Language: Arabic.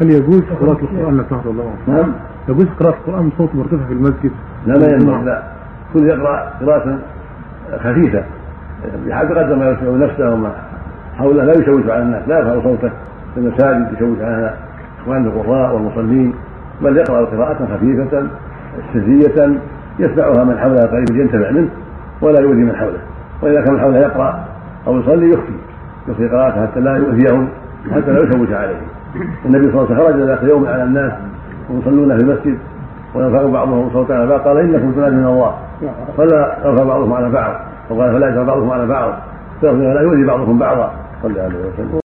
هل يجوز قراءة القرآن لا سمح الله؟ نعم. يجوز قراءة القرآن بصوت مرتفع في المسجد؟ لا ما ينبغي لا. كل يقرأ قراءة خفيفة. بقدر ما يشعر نفسه وما حوله لا يشوش على الناس لا يرفع صوته. في المساجد يشوش على اخوان القراء والمصلين. بل يقرأ قراءة خفيفة سرية يسمعها من حوله قريب ينتفع منه ولا يؤذي من حوله. وإذا كان من حوله يقرأ أو يصلي يخفي يخفي قراءته حتى لا يؤذيهم حتى لا يشوش عليهم. النبي صلى الله عليه وسلم خرج ذات يوم على الناس ويصلون في المسجد ويرفع بعضهم صوتا على بعض قال إنكم تنادون الله. فلا يرفع بعضهم على بعض وقال فلا يرفع بعضهم على بعض. فلا يؤذي بعضكم بعضا. صلى الله عليه وسلم.